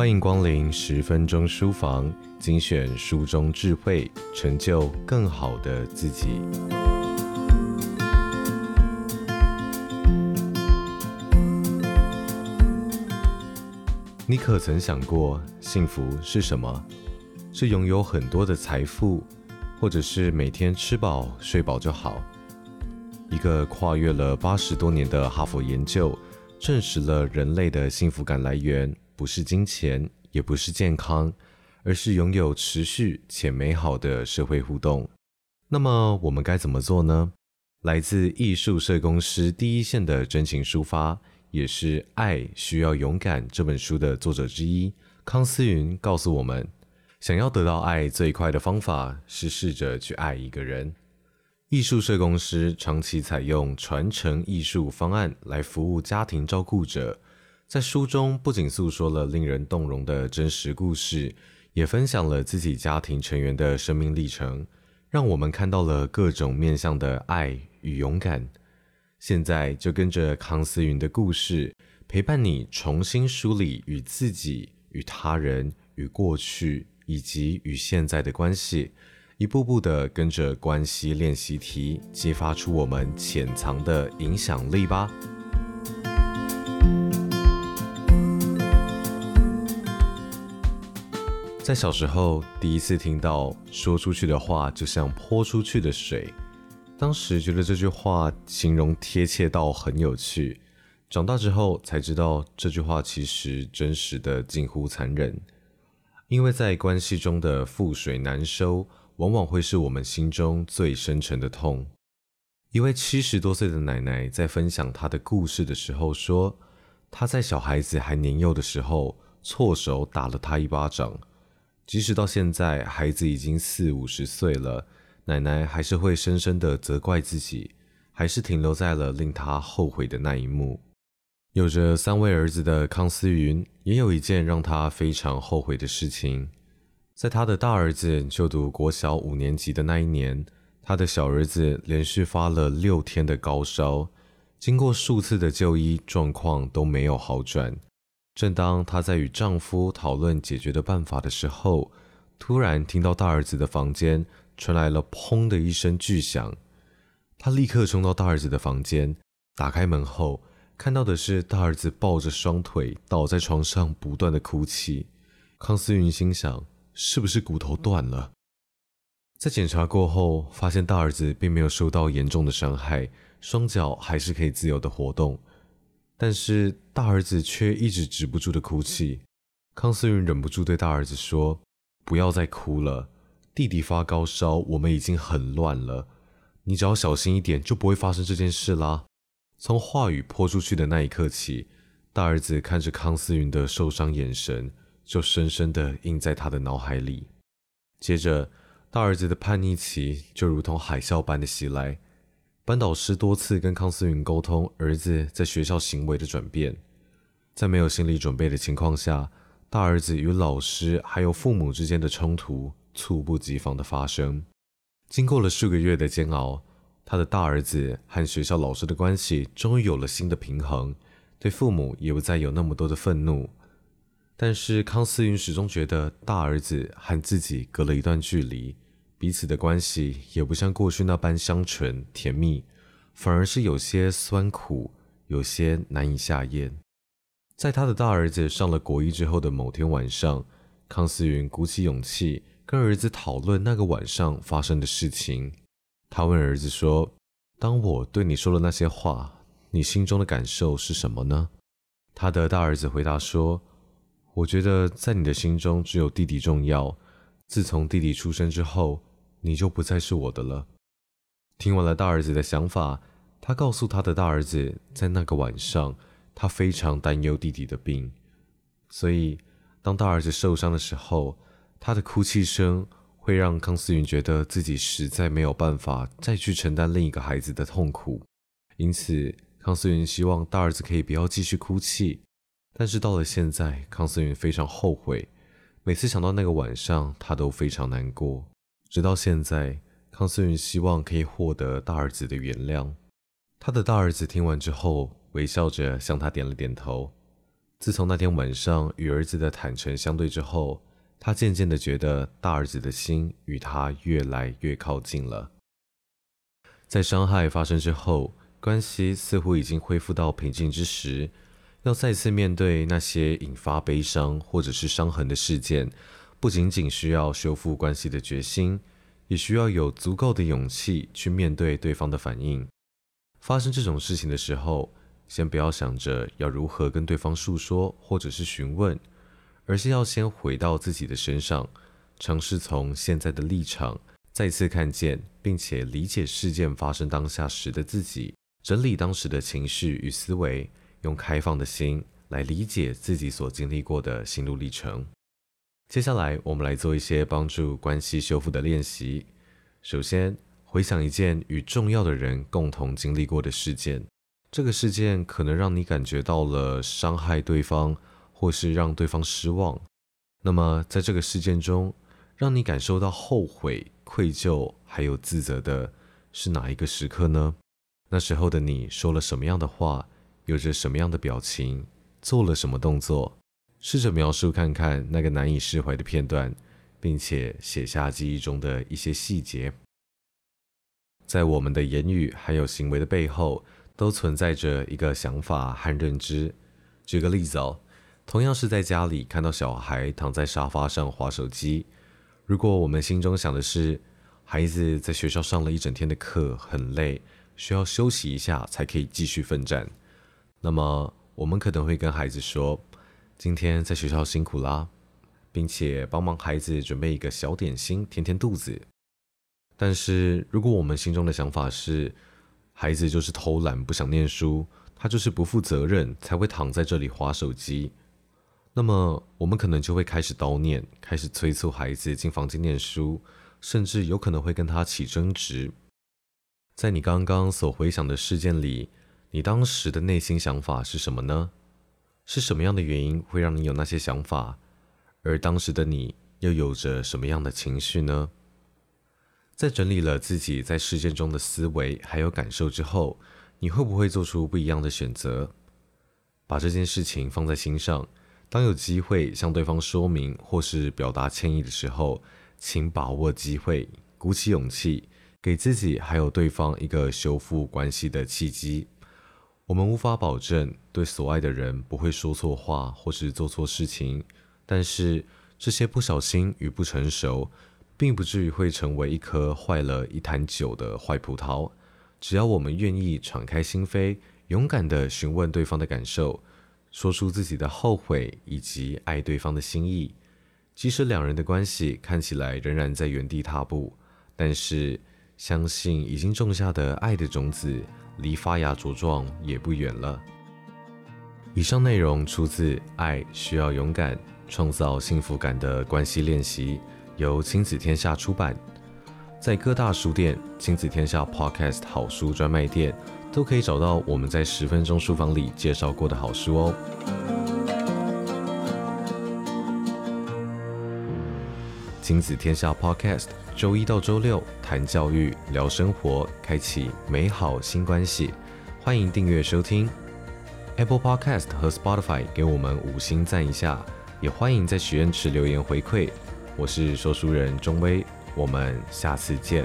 欢迎光临十分钟书房，精选书中智慧，成就更好的自己。你可曾想过，幸福是什么？是拥有很多的财富，或者是每天吃饱睡饱就好？一个跨越了八十多年的哈佛研究，证实了人类的幸福感来源。不是金钱，也不是健康，而是拥有持续且美好的社会互动。那么我们该怎么做呢？来自艺术社公司第一线的真情抒发，也是《爱需要勇敢》这本书的作者之一康思云告诉我们：想要得到爱最快的方法是试着去爱一个人。艺术社公司长期采用传承艺术方案来服务家庭照顾者。在书中不仅诉说了令人动容的真实故事，也分享了自己家庭成员的生命历程，让我们看到了各种面向的爱与勇敢。现在就跟着康思云的故事，陪伴你重新梳理与自己、与他人、与过去以及与现在的关系，一步步的跟着关系练习题，激发出我们潜藏的影响力吧。在小时候，第一次听到说出去的话就像泼出去的水，当时觉得这句话形容贴切到很有趣。长大之后才知道，这句话其实真实的近乎残忍。因为在关系中的覆水难收，往往会是我们心中最深沉的痛。一位七十多岁的奶奶在分享她的故事的时候说，她在小孩子还年幼的时候，错手打了他一巴掌。即使到现在，孩子已经四五十岁了，奶奶还是会深深的责怪自己，还是停留在了令她后悔的那一幕。有着三位儿子的康思云，也有一件让他非常后悔的事情。在他的大儿子就读国小五年级的那一年，他的小儿子连续发了六天的高烧，经过数次的就医，状况都没有好转。正当她在与丈夫讨论解决的办法的时候，突然听到大儿子的房间传来了“砰”的一声巨响。她立刻冲到大儿子的房间，打开门后，看到的是大儿子抱着双腿倒在床上，不断的哭泣。康思云心想：是不是骨头断了？在检查过后，发现大儿子并没有受到严重的伤害，双脚还是可以自由的活动。但是大儿子却一直止不住的哭泣，康思云忍不住对大儿子说：“不要再哭了，弟弟发高烧，我们已经很乱了，你只要小心一点，就不会发生这件事啦。”从话语泼出去的那一刻起，大儿子看着康思云的受伤眼神，就深深的印在他的脑海里。接着，大儿子的叛逆期就如同海啸般的袭来。班导师多次跟康思云沟通儿子在学校行为的转变，在没有心理准备的情况下，大儿子与老师还有父母之间的冲突猝不及防的发生。经过了数个月的煎熬，他的大儿子和学校老师的关系终于有了新的平衡，对父母也不再有那么多的愤怒。但是康思云始终觉得大儿子和自己隔了一段距离。彼此的关系也不像过去那般香醇甜蜜，反而是有些酸苦，有些难以下咽。在他的大儿子上了国一之后的某天晚上，康思云鼓起勇气跟儿子讨论那个晚上发生的事情。他问儿子说：“当我对你说了那些话，你心中的感受是什么呢？”他的大儿子回答说：“我觉得在你的心中只有弟弟重要。自从弟弟出生之后。”你就不再是我的了。听完了大儿子的想法，他告诉他的大儿子，在那个晚上，他非常担忧弟弟的病，所以当大儿子受伤的时候，他的哭泣声会让康思云觉得自己实在没有办法再去承担另一个孩子的痛苦，因此康思云希望大儿子可以不要继续哭泣。但是到了现在，康思云非常后悔，每次想到那个晚上，他都非常难过。直到现在，康思云希望可以获得大儿子的原谅。他的大儿子听完之后，微笑着向他点了点头。自从那天晚上与儿子的坦诚相对之后，他渐渐的觉得大儿子的心与他越来越靠近了。在伤害发生之后，关系似乎已经恢复到平静之时，要再次面对那些引发悲伤或者是伤痕的事件，不仅仅需要修复关系的决心，也需要有足够的勇气去面对对方的反应。发生这种事情的时候，先不要想着要如何跟对方诉说或者是询问。而是要先回到自己的身上，尝试从现在的立场再次看见，并且理解事件发生当下时的自己，整理当时的情绪与思维，用开放的心来理解自己所经历过的心路历程。接下来，我们来做一些帮助关系修复的练习。首先，回想一件与重要的人共同经历过的事件，这个事件可能让你感觉到了伤害对方。或是让对方失望，那么在这个事件中，让你感受到后悔、愧疚还有自责的是哪一个时刻呢？那时候的你说了什么样的话，有着什么样的表情，做了什么动作？试着描述看看那个难以释怀的片段，并且写下记忆中的一些细节。在我们的言语还有行为的背后，都存在着一个想法和认知。举个例子哦。同样是在家里看到小孩躺在沙发上划手机，如果我们心中想的是孩子在学校上了一整天的课很累，需要休息一下才可以继续奋战，那么我们可能会跟孩子说：“今天在学校辛苦啦，并且帮忙孩子准备一个小点心填填肚子。”但是如果我们心中的想法是孩子就是偷懒不想念书，他就是不负责任才会躺在这里划手机。那么，我们可能就会开始叨念，开始催促孩子进房间念书，甚至有可能会跟他起争执。在你刚刚所回想的事件里，你当时的内心想法是什么呢？是什么样的原因会让你有那些想法？而当时的你又有着什么样的情绪呢？在整理了自己在事件中的思维还有感受之后，你会不会做出不一样的选择？把这件事情放在心上。当有机会向对方说明或是表达歉意的时候，请把握机会，鼓起勇气，给自己还有对方一个修复关系的契机。我们无法保证对所爱的人不会说错话或是做错事情，但是这些不小心与不成熟，并不至于会成为一颗坏了一坛酒的坏葡萄。只要我们愿意敞开心扉，勇敢地询问对方的感受。说出自己的后悔以及爱对方的心意，即使两人的关系看起来仍然在原地踏步，但是相信已经种下的爱的种子，离发芽茁壮也不远了。以上内容出自《爱需要勇敢，创造幸福感的关系练习》，由亲子天下出版，在各大书店、亲子天下 Podcast 好书专卖店。都可以找到我们在十分钟书房里介绍过的好书哦。亲子天下 Podcast，周一到周六谈教育、聊生活，开启美好新关系。欢迎订阅收听 Apple Podcast 和 Spotify，给我们五星赞一下。也欢迎在许愿池留言回馈。我是说书人钟威，我们下次见。